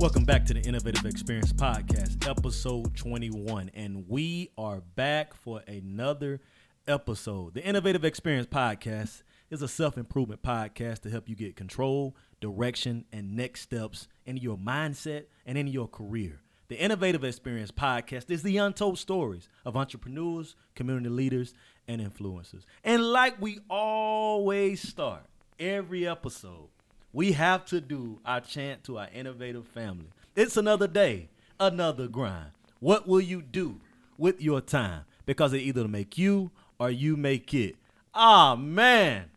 Welcome back to the Innovative Experience Podcast, episode 21. And we are back for another episode. The Innovative Experience Podcast is a self improvement podcast to help you get control, direction, and next steps in your mindset and in your career. The Innovative Experience Podcast is the untold stories of entrepreneurs, community leaders, and influencers. And like we always start every episode, we have to do our chant to our innovative family. It's another day, another grind. What will you do with your time? Because it either make you or you make it. Ah, man.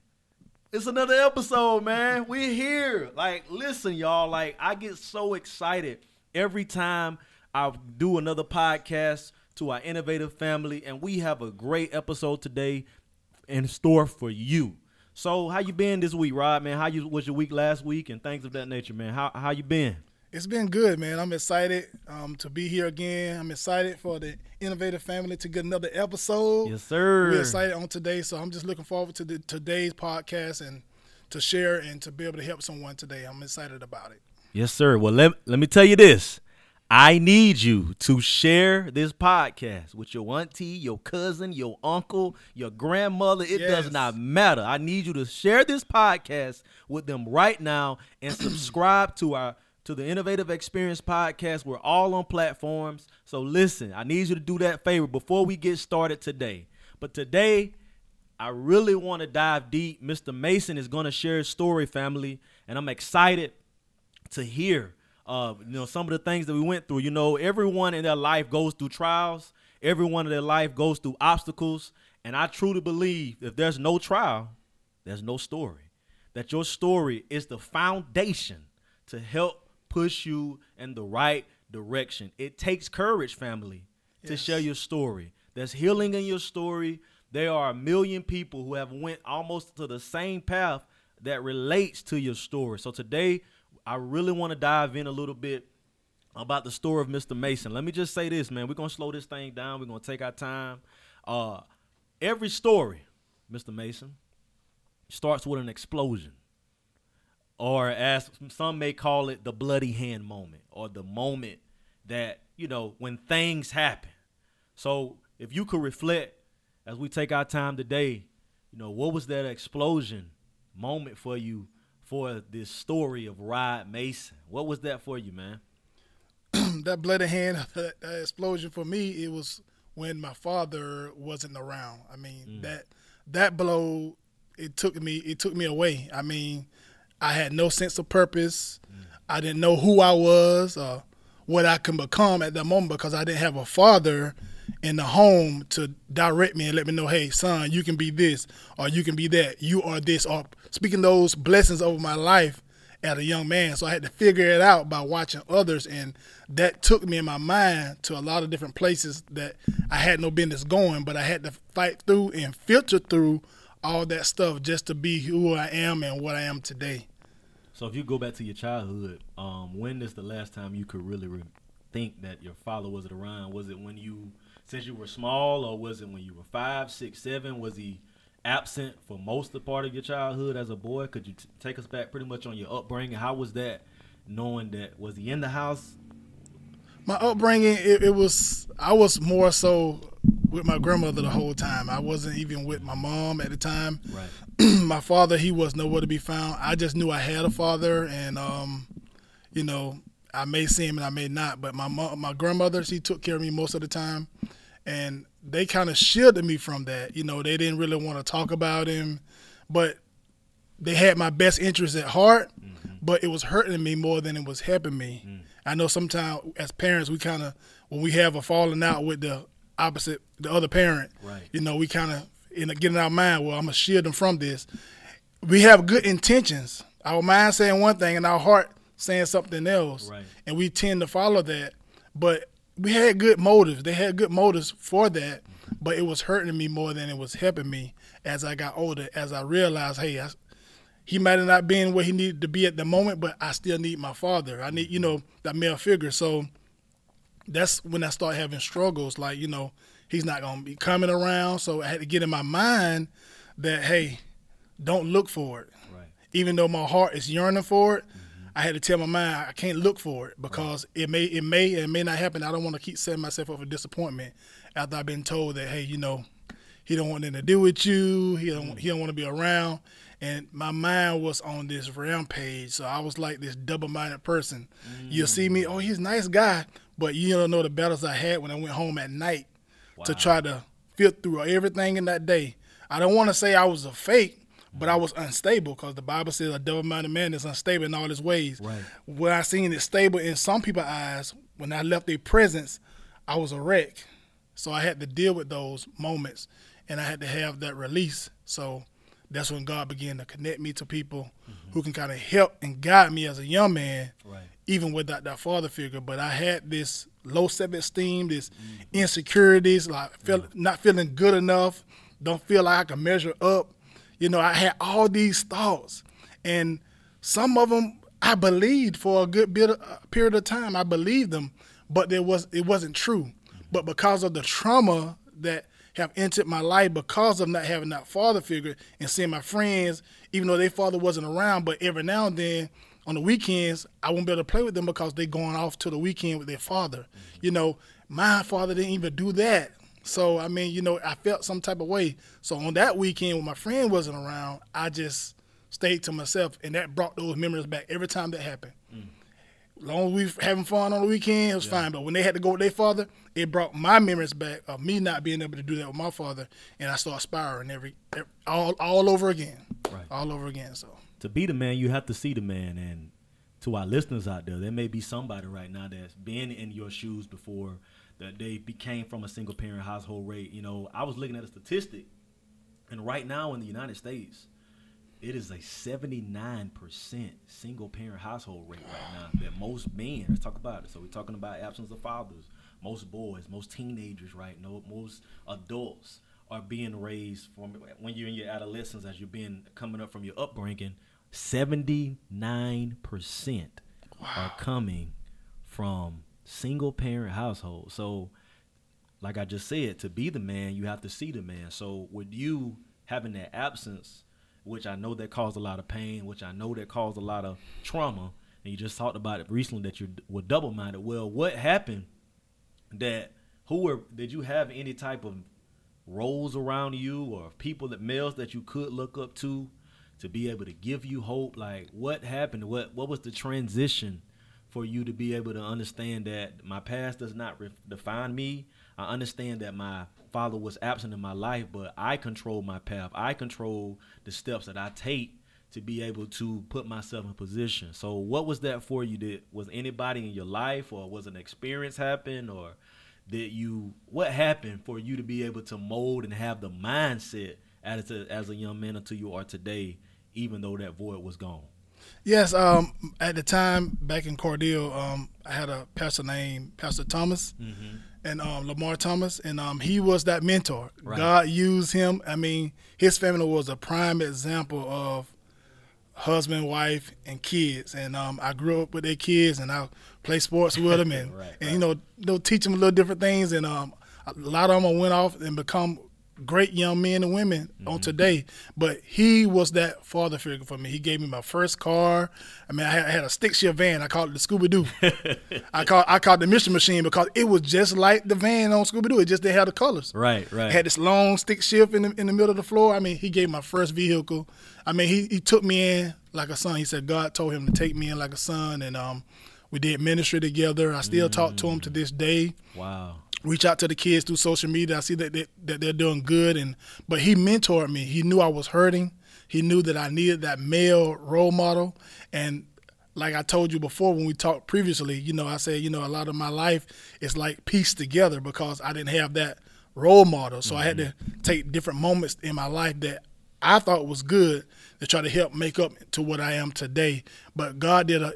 It's another episode, man. We're here. Like, listen, y'all. Like, I get so excited every time I do another podcast to our innovative family, and we have a great episode today in store for you. So, how you been this week, Rod? Man, how you was your week last week, and things of that nature, man? How how you been? It's been good, man. I'm excited um, to be here again. I'm excited for the innovative family to get another episode. Yes, sir. We're excited on today, so I'm just looking forward to the, today's podcast and to share and to be able to help someone today. I'm excited about it. Yes, sir. Well, let, let me tell you this. I need you to share this podcast with your auntie, your cousin, your uncle, your grandmother. It yes. does not matter. I need you to share this podcast with them right now and subscribe to our to the Innovative Experience podcast. We're all on platforms. So listen, I need you to do that favor before we get started today. But today, I really want to dive deep. Mr. Mason is going to share his story, family, and I'm excited to hear uh, you know, some of the things that we went through. You know, everyone in their life goes through trials. Everyone in their life goes through obstacles. And I truly believe if there's no trial, there's no story. That your story is the foundation to help push you in the right direction. It takes courage, family, yes. to share your story. There's healing in your story. There are a million people who have went almost to the same path that relates to your story. So today I really want to dive in a little bit about the story of Mr. Mason. Let me just say this, man. We're gonna slow this thing down. We're gonna take our time. Uh, every story, Mr. Mason, starts with an explosion, or as some may call it, the bloody hand moment, or the moment that you know when things happen. So, if you could reflect as we take our time today, you know, what was that explosion moment for you for this story of Rod Mason. What was that for you, man? that bloody hand, that, that, explosion for me, it was when my father wasn't around. I mean, mm. that that blow, it took me, it took me away. I mean, I had no sense of purpose. Mm. I didn't know who I was or what I can become at that moment because I didn't have a father in the home to direct me and let me know, hey, son, you can be this or you can be that. You are this or speaking those blessings over my life as a young man. So I had to figure it out by watching others, and that took me in my mind to a lot of different places that I had no business going, but I had to fight through and filter through all that stuff just to be who I am and what I am today. So if you go back to your childhood, um, when is the last time you could really re- think that your father wasn't around? Was it when you since you were small, or was it when you were five, six, seven? Was he absent for most of the part of your childhood as a boy? Could you t- take us back pretty much on your upbringing? How was that? Knowing that was he in the house? My upbringing, it, it was I was more so with my grandmother the whole time. I wasn't even with my mom at the time. Right. my father, he was nowhere to be found. I just knew I had a father, and um, you know, I may see him and I may not. But my mom, my grandmother, she took care of me most of the time, and they kind of shielded me from that. You know, they didn't really want to talk about him, but they had my best interest at heart. Mm-hmm. But it was hurting me more than it was helping me. Mm. I know sometimes as parents, we kind of when we have a falling out with the opposite, the other parent, right. you know, we kind of in getting our mind. Well, I'm gonna shield them from this. We have good intentions. Our mind saying one thing and our heart saying something else, right. and we tend to follow that. But we had good motives. They had good motives for that, but it was hurting me more than it was helping me as I got older. As I realized, hey, I, he might have not been where he needed to be at the moment, but I still need my father. I need, you know, that male figure. So that's when I started having struggles. Like, you know, he's not gonna be coming around. So I had to get in my mind that, hey, don't look for it. Right. Even though my heart is yearning for it, I had to tell my mind I can't look for it because right. it may it may it may not happen. I don't want to keep setting myself up for disappointment after I've been told that hey, you know, he don't want anything to do with you. He don't he don't want to be around. And my mind was on this rampage, so I was like this double-minded person. Mm. You'll see me, oh, he's a nice guy, but you don't know the battles I had when I went home at night wow. to try to fit through everything in that day. I don't want to say I was a fake, but I was unstable because the Bible says a double-minded man is unstable in all his ways. Right. When I seen it stable in some people's eyes, when I left their presence, I was a wreck. So I had to deal with those moments, and I had to have that release. So that's when God began to connect me to people mm-hmm. who can kind of help and guide me as a young man, right. even without that father figure. But I had this low self-esteem, this mm-hmm. insecurities, like feel, yeah. not feeling good enough, don't feel like I can measure up you know, I had all these thoughts, and some of them I believed for a good bit of, uh, period of time. I believed them, but it was it wasn't true. But because of the trauma that have entered my life because of not having that father figure and seeing my friends, even though their father wasn't around, but every now and then on the weekends, I won't be able to play with them because they're going off to the weekend with their father. You know, my father didn't even do that. So I mean, you know, I felt some type of way. So on that weekend when my friend wasn't around, I just stayed to myself, and that brought those memories back every time that happened. Mm. long as we having fun on the weekend, it was yeah. fine. But when they had to go with their father, it brought my memories back of me not being able to do that with my father, and I started spiraling every, every all all over again, right. all over again. So to be the man, you have to see the man, and to our listeners out there, there may be somebody right now that's been in your shoes before that they became from a single parent household rate. You know, I was looking at a statistic, and right now in the United States, it is a 79% single parent household rate right now that most men, let's talk about it. So we're talking about absence of fathers, most boys, most teenagers, right? No, most adults are being raised from when you're in your adolescence as you're being coming up from your upbringing. 79% wow. are coming from single parent household. So, like I just said, to be the man, you have to see the man. So, with you having that absence, which I know that caused a lot of pain, which I know that caused a lot of trauma, and you just talked about it recently that you were double minded. Well, what happened that who were did you have any type of roles around you or people that males that you could look up to to be able to give you hope? Like what happened? What what was the transition for you to be able to understand that my past does not re- define me. I understand that my father was absent in my life, but I control my path. I control the steps that I take to be able to put myself in position. So, what was that for you? Did was anybody in your life, or was an experience happen, or did you? What happened for you to be able to mold and have the mindset as a, as a young man until you are today, even though that void was gone? Yes, um, at the time back in Cordele, um, I had a pastor named Pastor Thomas mm-hmm. and um, Lamar Thomas, and um, he was that mentor. Right. God used him. I mean, his family was a prime example of husband, wife, and kids. And um, I grew up with their kids, and I play sports with them, and, right, and right. you know, they'll teach them a little different things. And um, a lot of them went off and become great young men and women mm-hmm. on today, but he was that father figure for me. He gave me my first car. I mean, I had, I had a stick shift van. I called it the Scooby Doo. I called I called it the Mission Machine because it was just like the van on Scooby Doo. It just they had the colors. Right, right. It had this long stick shift in the in the middle of the floor. I mean, he gave my first vehicle. I mean, he he took me in like a son. He said God told him to take me in like a son, and um, we did ministry together. I still mm. talk to him to this day. Wow reach out to the kids through social media. I see that they, that they're doing good, and but he mentored me. He knew I was hurting. He knew that I needed that male role model, and like I told you before when we talked previously, you know, I said, you know, a lot of my life is like pieced together because I didn't have that role model. So mm-hmm. I had to mm-hmm. take different moments in my life that I thought was good to try to help make up to what I am today. But God did an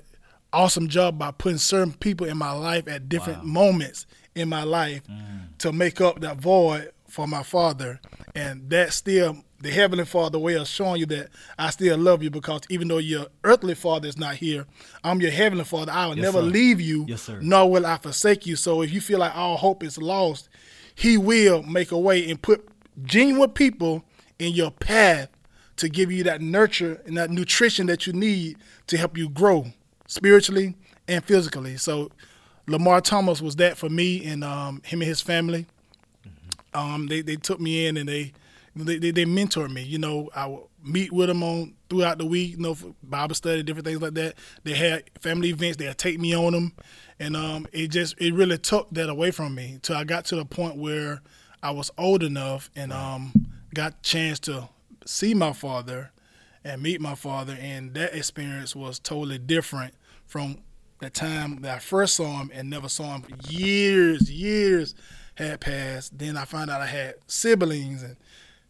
awesome job by putting certain people in my life at different wow. moments in my life mm. to make up that void for my father. And that's still the heavenly father way of showing you that I still love you because even though your earthly father is not here, I'm your heavenly father. I will yes, never sir. leave you, yes, nor will I forsake you. So if you feel like all hope is lost, he will make a way and put genuine people in your path to give you that nurture and that nutrition that you need to help you grow spiritually and physically. So Lamar Thomas was that for me and um, him and his family. Mm-hmm. Um, they, they took me in and they, they, they, they mentored me. You know, I would meet with them on throughout the week, you know, for Bible study, different things like that. They had family events. They'd take me on them. And um, it just, it really took that away from me till I got to the point where I was old enough and um, got chance to see my father and meet my father. And that experience was totally different from the time that I first saw him and never saw him for years, years had passed. Then I found out I had siblings and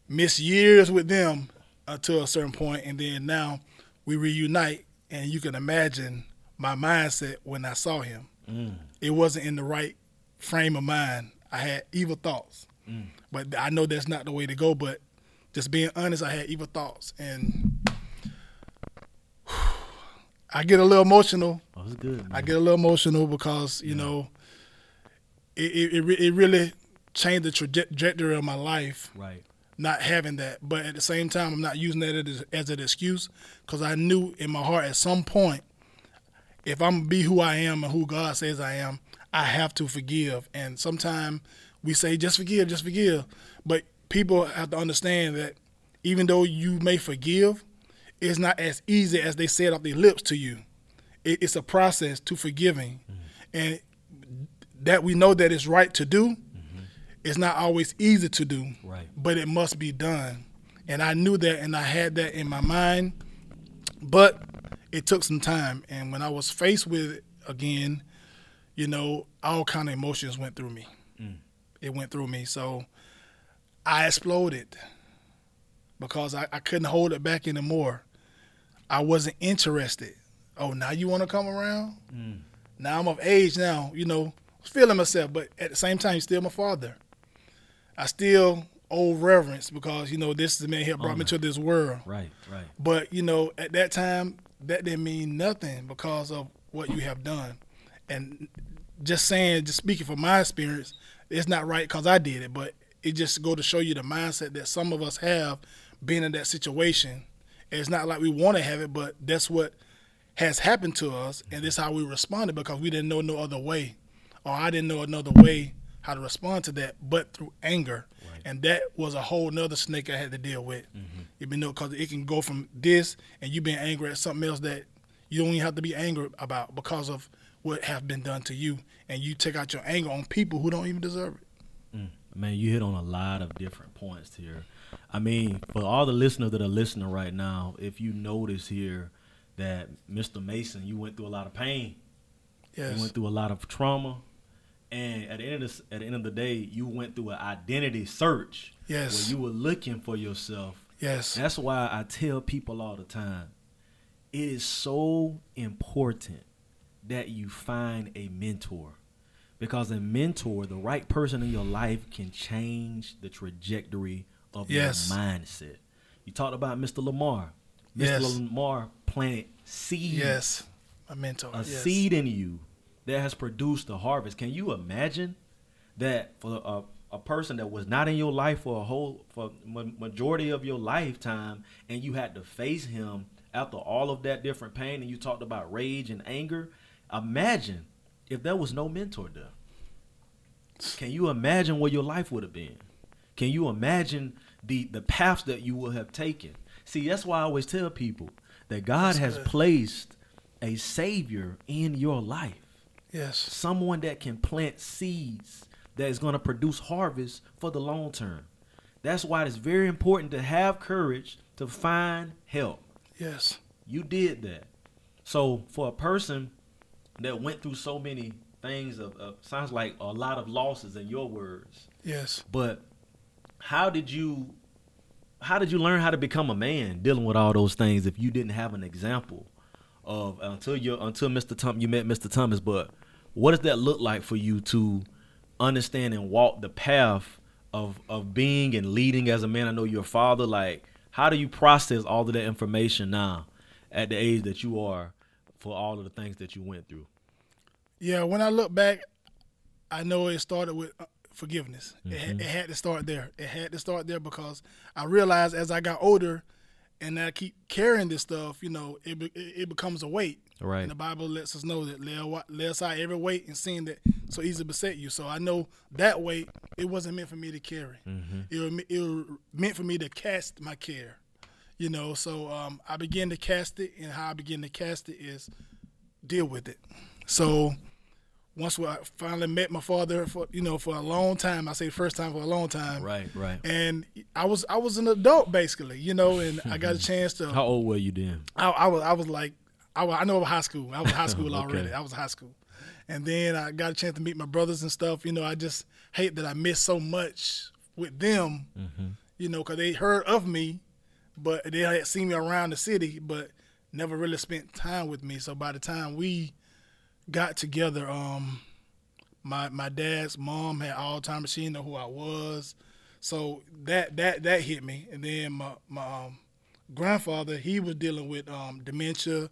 missed years with them until a certain point, and then now we reunite, and you can imagine my mindset when I saw him. Mm. It wasn't in the right frame of mind. I had evil thoughts, mm. but I know that's not the way to go. But just being honest, I had evil thoughts, and I get a little emotional. Oh, that's good. Man. I get a little emotional because you yeah. know, it, it it really changed the trajectory of my life. Right. Not having that, but at the same time, I'm not using that as, as an excuse because I knew in my heart at some point, if I'm be who I am and who God says I am, I have to forgive. And sometimes we say just forgive, just forgive, but people have to understand that even though you may forgive, it's not as easy as they said off their lips to you. It, it's a process to forgiving, mm-hmm. and that we know that it's right to do. Mm-hmm. It's not always easy to do, right. but it must be done. And I knew that, and I had that in my mind, but it took some time. And when I was faced with it again, you know, all kind of emotions went through me. Mm. It went through me, so I exploded because I, I couldn't hold it back anymore. I wasn't interested. Oh, now you want to come around? Mm. Now I'm of age now, you know, feeling myself, but at the same time, still my father. I still owe reverence because, you know, this is the man here brought oh, me to this world. Right, right. But, you know, at that time, that didn't mean nothing because of what you have done. And just saying, just speaking from my experience, it's not right because I did it, but it just go to show you the mindset that some of us have being in that situation it's not like we want to have it, but that's what has happened to us, and this is how we responded because we didn't know no other way, or I didn't know another way how to respond to that, but through anger, right. and that was a whole nother snake I had to deal with. Mm-hmm. You know, because it can go from this and you being angry at something else that you don't even have to be angry about because of what have been done to you, and you take out your anger on people who don't even deserve it. Mm. Man, you hit on a lot of different points here. I mean, for all the listeners that are listening right now, if you notice here that Mr. Mason, you went through a lot of pain. Yes. You went through a lot of trauma. And at the end of the, at the end of the day, you went through an identity search. Yes. Where you were looking for yourself. Yes. That's why I tell people all the time, it is so important that you find a mentor. Because a mentor, the right person in your life, can change the trajectory of yes. your mindset. You talked about Mr. Lamar. Mr. Yes. Lamar planted seed. Yes, a mentor. A yes. seed in you that has produced a harvest. Can you imagine that for a, a person that was not in your life for a whole for majority of your lifetime, and you had to face him after all of that different pain, and you talked about rage and anger. Imagine if there was no mentor there. Can you imagine what your life would have been? Can you imagine the the paths that you will have taken? See, that's why I always tell people that God that's has good. placed a savior in your life. Yes. Someone that can plant seeds that is going to produce harvest for the long term. That's why it's very important to have courage to find help. Yes. You did that. So for a person that went through so many things of, of sounds like a lot of losses in your words. Yes. But how did you how did you learn how to become a man dealing with all those things if you didn't have an example of until you until Mr. Thomas you met Mr. Thomas, but what does that look like for you to understand and walk the path of of being and leading as a man? I know you're a father. Like, how do you process all of that information now at the age that you are for all of the things that you went through? Yeah, when I look back, I know it started with forgiveness. Mm-hmm. It, it, had to start there. It had to start there because I realized as I got older, and I keep carrying this stuff, you know, it it, it becomes a weight. Right. And the Bible lets us know that lay, lay aside every weight and sin that so easily beset you. So I know that weight it wasn't meant for me to carry. Mm-hmm. It, was, it was meant for me to cast my care. You know, so um, I began to cast it, and how I begin to cast it is deal with it. So once I finally met my father for you know for a long time. I say first time for a long time. Right, right. And I was I was an adult basically, you know, and I got a chance to. How old were you then? I, I was I was like I, I know high school. I was high school okay. already. I was high school, and then I got a chance to meet my brothers and stuff. You know, I just hate that I missed so much with them. Mm-hmm. You know, because they heard of me, but they had seen me around the city, but never really spent time with me. So by the time we got together, um, my my dad's mom had Alzheimer's. She didn't know who I was, so that that that hit me. And then my my um, grandfather, he was dealing with um, dementia.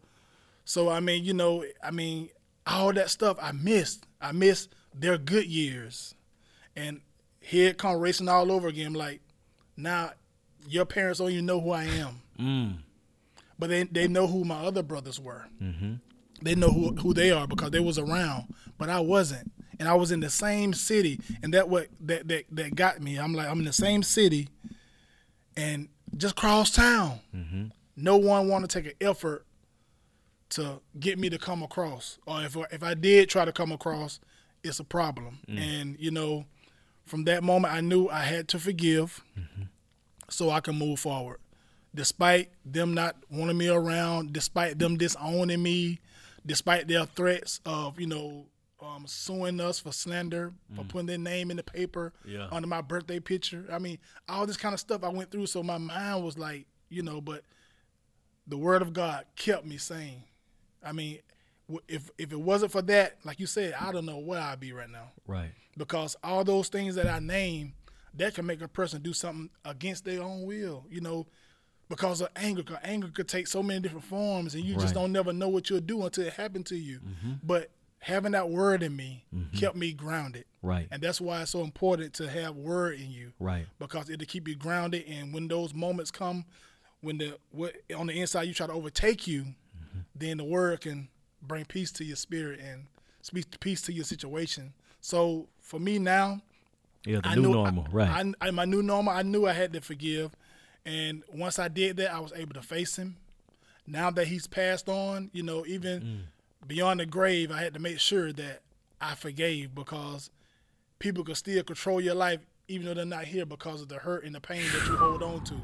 So I mean, you know, I mean, all that stuff I missed. I missed their good years, and here it come racing all over again. Like now, your parents don't even know who I am. Mm. But they they know who my other brothers were. Mm-hmm. They know who who they are because they was around, but I wasn't, and I was in the same city, and that what that that that got me. I'm like I'm in the same city, and just cross town. Mm-hmm. No one want to take an effort to get me to come across, or if if I did try to come across, it's a problem. Mm. And you know, from that moment, I knew I had to forgive, mm-hmm. so I can move forward despite them not wanting me around, despite them disowning me, despite their threats of, you know, um, suing us for slander, mm. for putting their name in the paper yeah. under my birthday picture. I mean, all this kind of stuff I went through. So my mind was like, you know, but the word of God kept me sane. I mean, if if it wasn't for that, like you said, I don't know where I'd be right now. Right. Because all those things that I name, that can make a person do something against their own will. You know, because of anger. Because anger could take so many different forms, and you right. just don't never know what you'll do until it happened to you. Mm-hmm. But having that word in me mm-hmm. kept me grounded. Right. And that's why it's so important to have word in you. Right. Because it'll keep you grounded, and when those moments come, when the what on the inside you try to overtake you, mm-hmm. then the word can bring peace to your spirit and speak peace to your situation. So for me now, yeah, the I new knew, normal, I, right? I, I, my new normal. I knew I had to forgive, and once I did that, I was able to face him. Now that he's passed on, you know, even mm. beyond the grave, I had to make sure that I forgave because people could still control your life even though they're not here because of the hurt and the pain that you hold on to.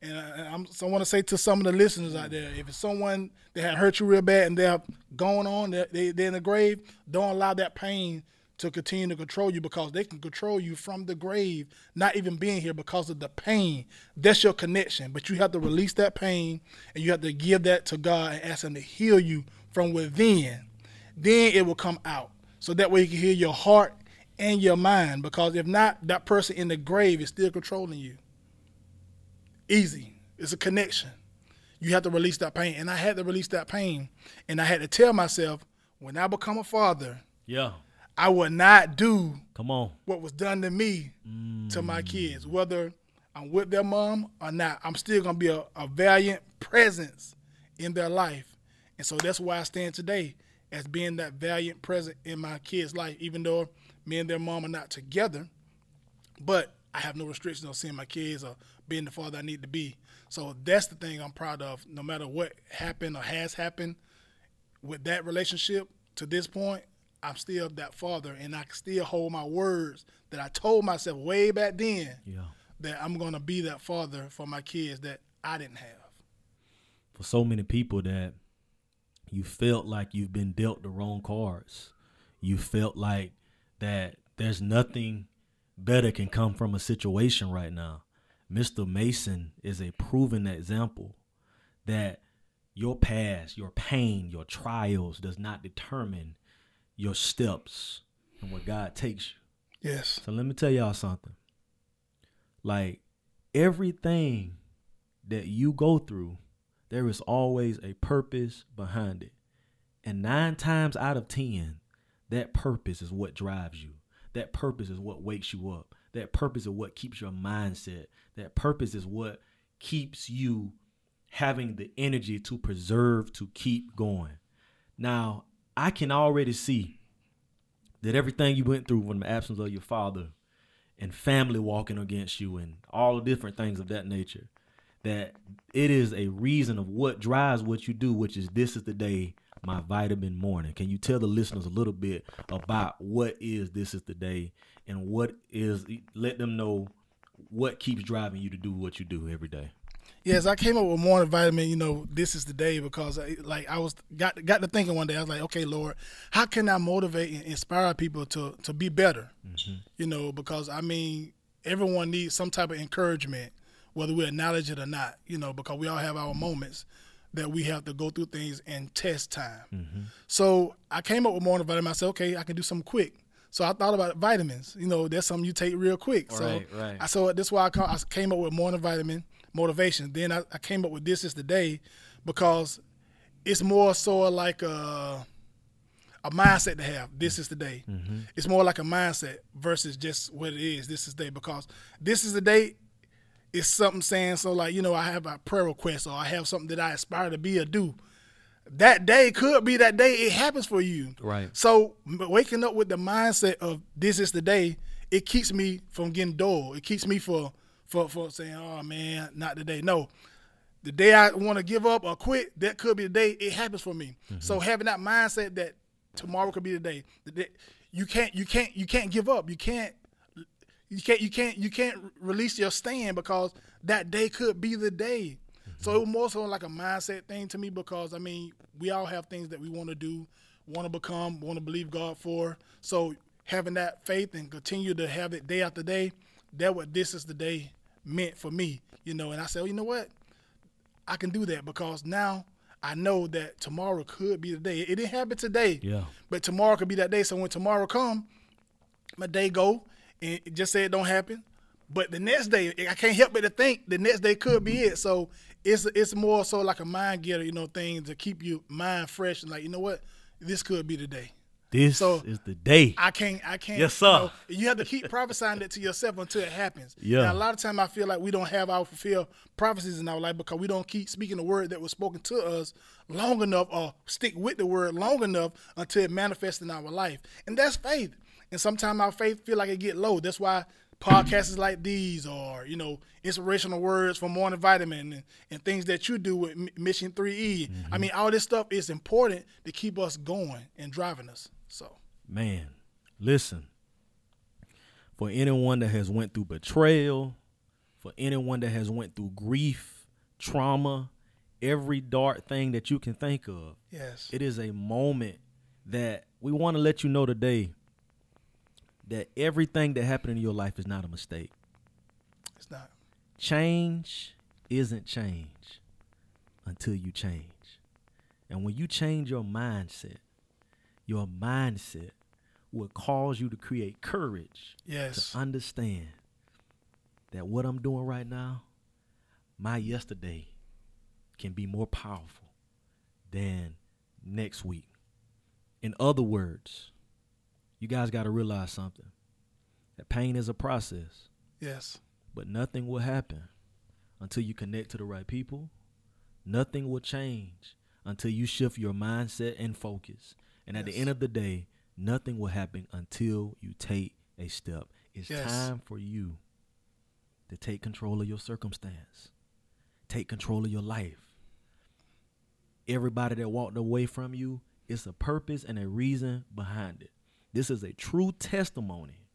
And I, I'm, so I want to say to some of the listeners out there, if it's someone that had hurt you real bad and they're going on, they're, they, they're in the grave, don't allow that pain to continue to control you because they can control you from the grave, not even being here because of the pain. That's your connection. But you have to release that pain and you have to give that to God and ask Him to heal you from within. Then it will come out. So that way you can heal your heart and your mind. Because if not, that person in the grave is still controlling you. Easy. It's a connection. You have to release that pain. And I had to release that pain. And I had to tell myself, when I become a father, yeah I would not do come on what was done to me mm. to my kids, whether I'm with their mom or not. I'm still gonna be a, a valiant presence in their life, and so that's why I stand today as being that valiant presence in my kids' life. Even though me and their mom are not together, but I have no restrictions on seeing my kids or being the father I need to be. So that's the thing I'm proud of. No matter what happened or has happened with that relationship to this point, I'm still that father, and I can still hold my words that I told myself way back then. Yeah. That I'm gonna be that father for my kids that I didn't have. For so many people that you felt like you've been dealt the wrong cards. You felt like that there's nothing better can come from a situation right now. Mr. Mason is a proven example that your past, your pain, your trials does not determine your steps and where God takes you. Yes. So let me tell y'all something. Like everything that you go through, there is always a purpose behind it. And nine times out of 10, that purpose is what drives you. That purpose is what wakes you up. That purpose is what keeps your mindset. That purpose is what keeps you having the energy to preserve, to keep going. Now, I can already see that everything you went through from the absence of your father and family walking against you and all the different things of that nature, that it is a reason of what drives what you do, which is this is the day my vitamin morning. Can you tell the listeners a little bit about what is this is the day and what is let them know what keeps driving you to do what you do every day? Yes, I came up with morning vitamin. You know, this is the day because, I, like, I was got got to thinking one day. I was like, okay, Lord, how can I motivate and inspire people to to be better? Mm-hmm. You know, because I mean, everyone needs some type of encouragement, whether we acknowledge it or not. You know, because we all have our moments that we have to go through things and test time. Mm-hmm. So I came up with morning vitamin. I said, okay, I can do something quick. So I thought about vitamins. You know, that's something you take real quick. so right, right. I so that's why I, I came up with morning vitamin motivation. Then I, I, came up with this is the day because it's more so like a a mindset to have. This is the day. Mm-hmm. It's more like a mindset versus just what it is. This is the day because this is the day it's something saying so like you know I have a prayer request or I have something that I aspire to be or do. That day could be that day it happens for you. Right. So waking up with the mindset of this is the day, it keeps me from getting dull. It keeps me for for for saying, oh man, not today. No. The day I want to give up or quit, that could be the day it happens for me. Mm-hmm. So having that mindset that tomorrow could be the day, the day you can't you can't you can't give up. You can't you can't you can't you can't release your stand because that day could be the day. Mm-hmm. So it was more so like a mindset thing to me because I mean we all have things that we want to do, want to become, want to believe God for. So having that faith and continue to have it day after day, that what this is the day meant for me, you know. And I said, well, you know what, I can do that because now I know that tomorrow could be the day. It didn't happen today, yeah, but tomorrow could be that day. So when tomorrow come, my day go and just say it don't happen. But the next day, I can't help but to think the next day could be it. So it's it's more so like a mind getter, you know, thing to keep you mind fresh and like, you know what, this could be the day. This so is the day. I can't. I can't. Yes, sir. You, know, you have to keep prophesying it to yourself until it happens. Yeah. Now, a lot of time I feel like we don't have our fulfilled prophecies in our life because we don't keep speaking the word that was spoken to us long enough, or stick with the word long enough until it manifests in our life. And that's faith. And sometimes our faith feel like it get low. That's why podcasts like these or you know inspirational words from morning vitamin and, and things that you do with mission 3e mm-hmm. i mean all this stuff is important to keep us going and driving us so man listen for anyone that has went through betrayal for anyone that has went through grief trauma every dark thing that you can think of yes it is a moment that we want to let you know today that everything that happened in your life is not a mistake. It's not. Change isn't change until you change. And when you change your mindset, your mindset will cause you to create courage yes. to understand that what I'm doing right now, my yesterday can be more powerful than next week. In other words, you guys got to realize something. That pain is a process. Yes. But nothing will happen until you connect to the right people. Nothing will change until you shift your mindset and focus. And at yes. the end of the day, nothing will happen until you take a step. It's yes. time for you to take control of your circumstance, take control of your life. Everybody that walked away from you, it's a purpose and a reason behind it. This is a true testimony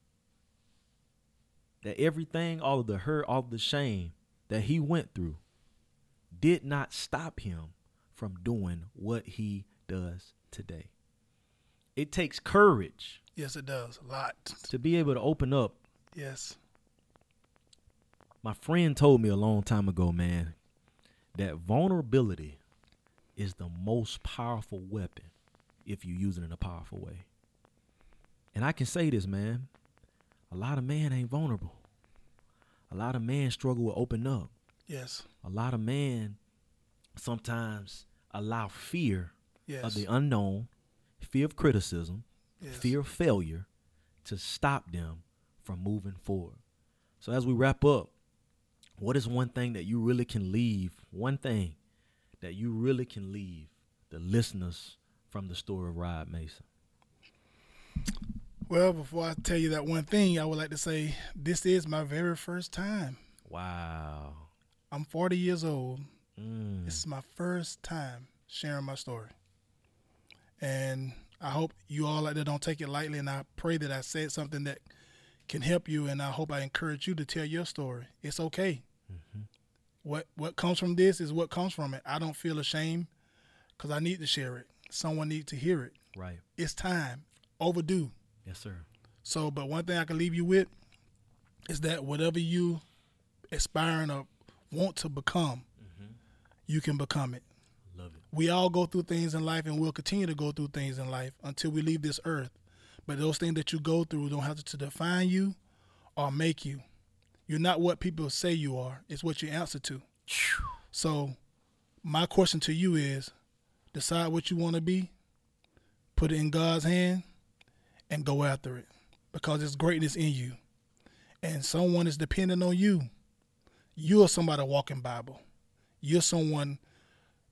that everything, all of the hurt, all of the shame that he went through did not stop him from doing what he does today. It takes courage. Yes, it does. A lot. To be able to open up. Yes. My friend told me a long time ago, man, that vulnerability is the most powerful weapon if you use it in a powerful way. And I can say this, man. A lot of men ain't vulnerable. A lot of men struggle with open up. Yes. A lot of men sometimes allow fear yes. of the unknown, fear of criticism, yes. fear of failure to stop them from moving forward. So as we wrap up, what is one thing that you really can leave, one thing that you really can leave the listeners from the story of Rod Mason? Well, before I tell you that one thing, I would like to say this is my very first time. Wow. I'm 40 years old. Mm. This is my first time sharing my story. And I hope you all out there don't take it lightly. And I pray that I said something that can help you. And I hope I encourage you to tell your story. It's okay. Mm-hmm. What what comes from this is what comes from it. I don't feel ashamed because I need to share it. Someone needs to hear it. Right. It's time. Overdue. Yes, sir. So, but one thing I can leave you with is that whatever you aspiring or want to become, you can become it. We all go through things in life and we'll continue to go through things in life until we leave this earth. But those things that you go through don't have to define you or make you. You're not what people say you are, it's what you answer to. So, my question to you is decide what you want to be, put it in God's hand, and go after it because there's greatness in you. And someone is depending on you. You're somebody walking Bible. You're someone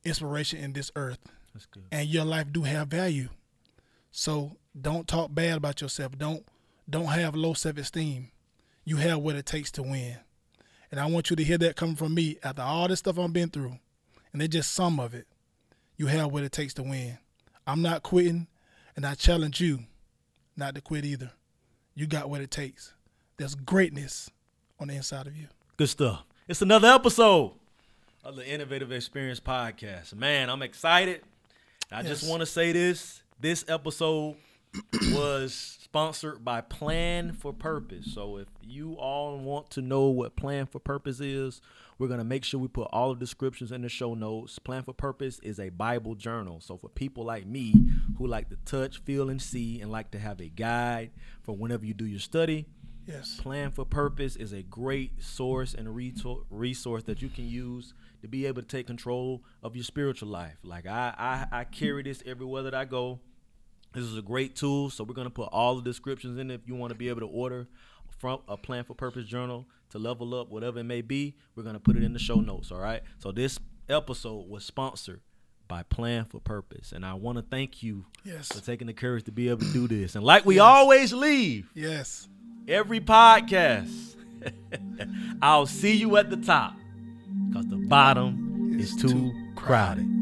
inspiration in this earth. That's good. And your life do have value. So don't talk bad about yourself. Don't don't have low self esteem. You have what it takes to win. And I want you to hear that coming from me after all this stuff I've been through. And it's just some of it. You have what it takes to win. I'm not quitting, and I challenge you not to quit either. You got what it takes. There's greatness on the inside of you. Good stuff. It's another episode of the Innovative Experience Podcast. Man, I'm excited. I just want to say this. This episode was sponsored by Plan for Purpose. So if you all want to know what Plan for Purpose is, we're going to make sure we put all the descriptions in the show notes. Plan for Purpose is a Bible journal. So for people like me who like to touch, feel, and see and like to have a guide for whenever you do your study, Yes. Plan for Purpose is a great source and resource that you can use to be able to take control of your spiritual life. Like I, I, I carry this everywhere that I go. This is a great tool, so we're gonna put all the descriptions in. it. If you want to be able to order from a Plan for Purpose journal to level up, whatever it may be, we're gonna put it in the show notes. All right. So this episode was sponsored by Plan for Purpose, and I want to thank you Yes. for taking the courage to be able to do this. And like we Yes. always leave Yes. Every podcast. I'll see you at the top because the bottom is too too crowded.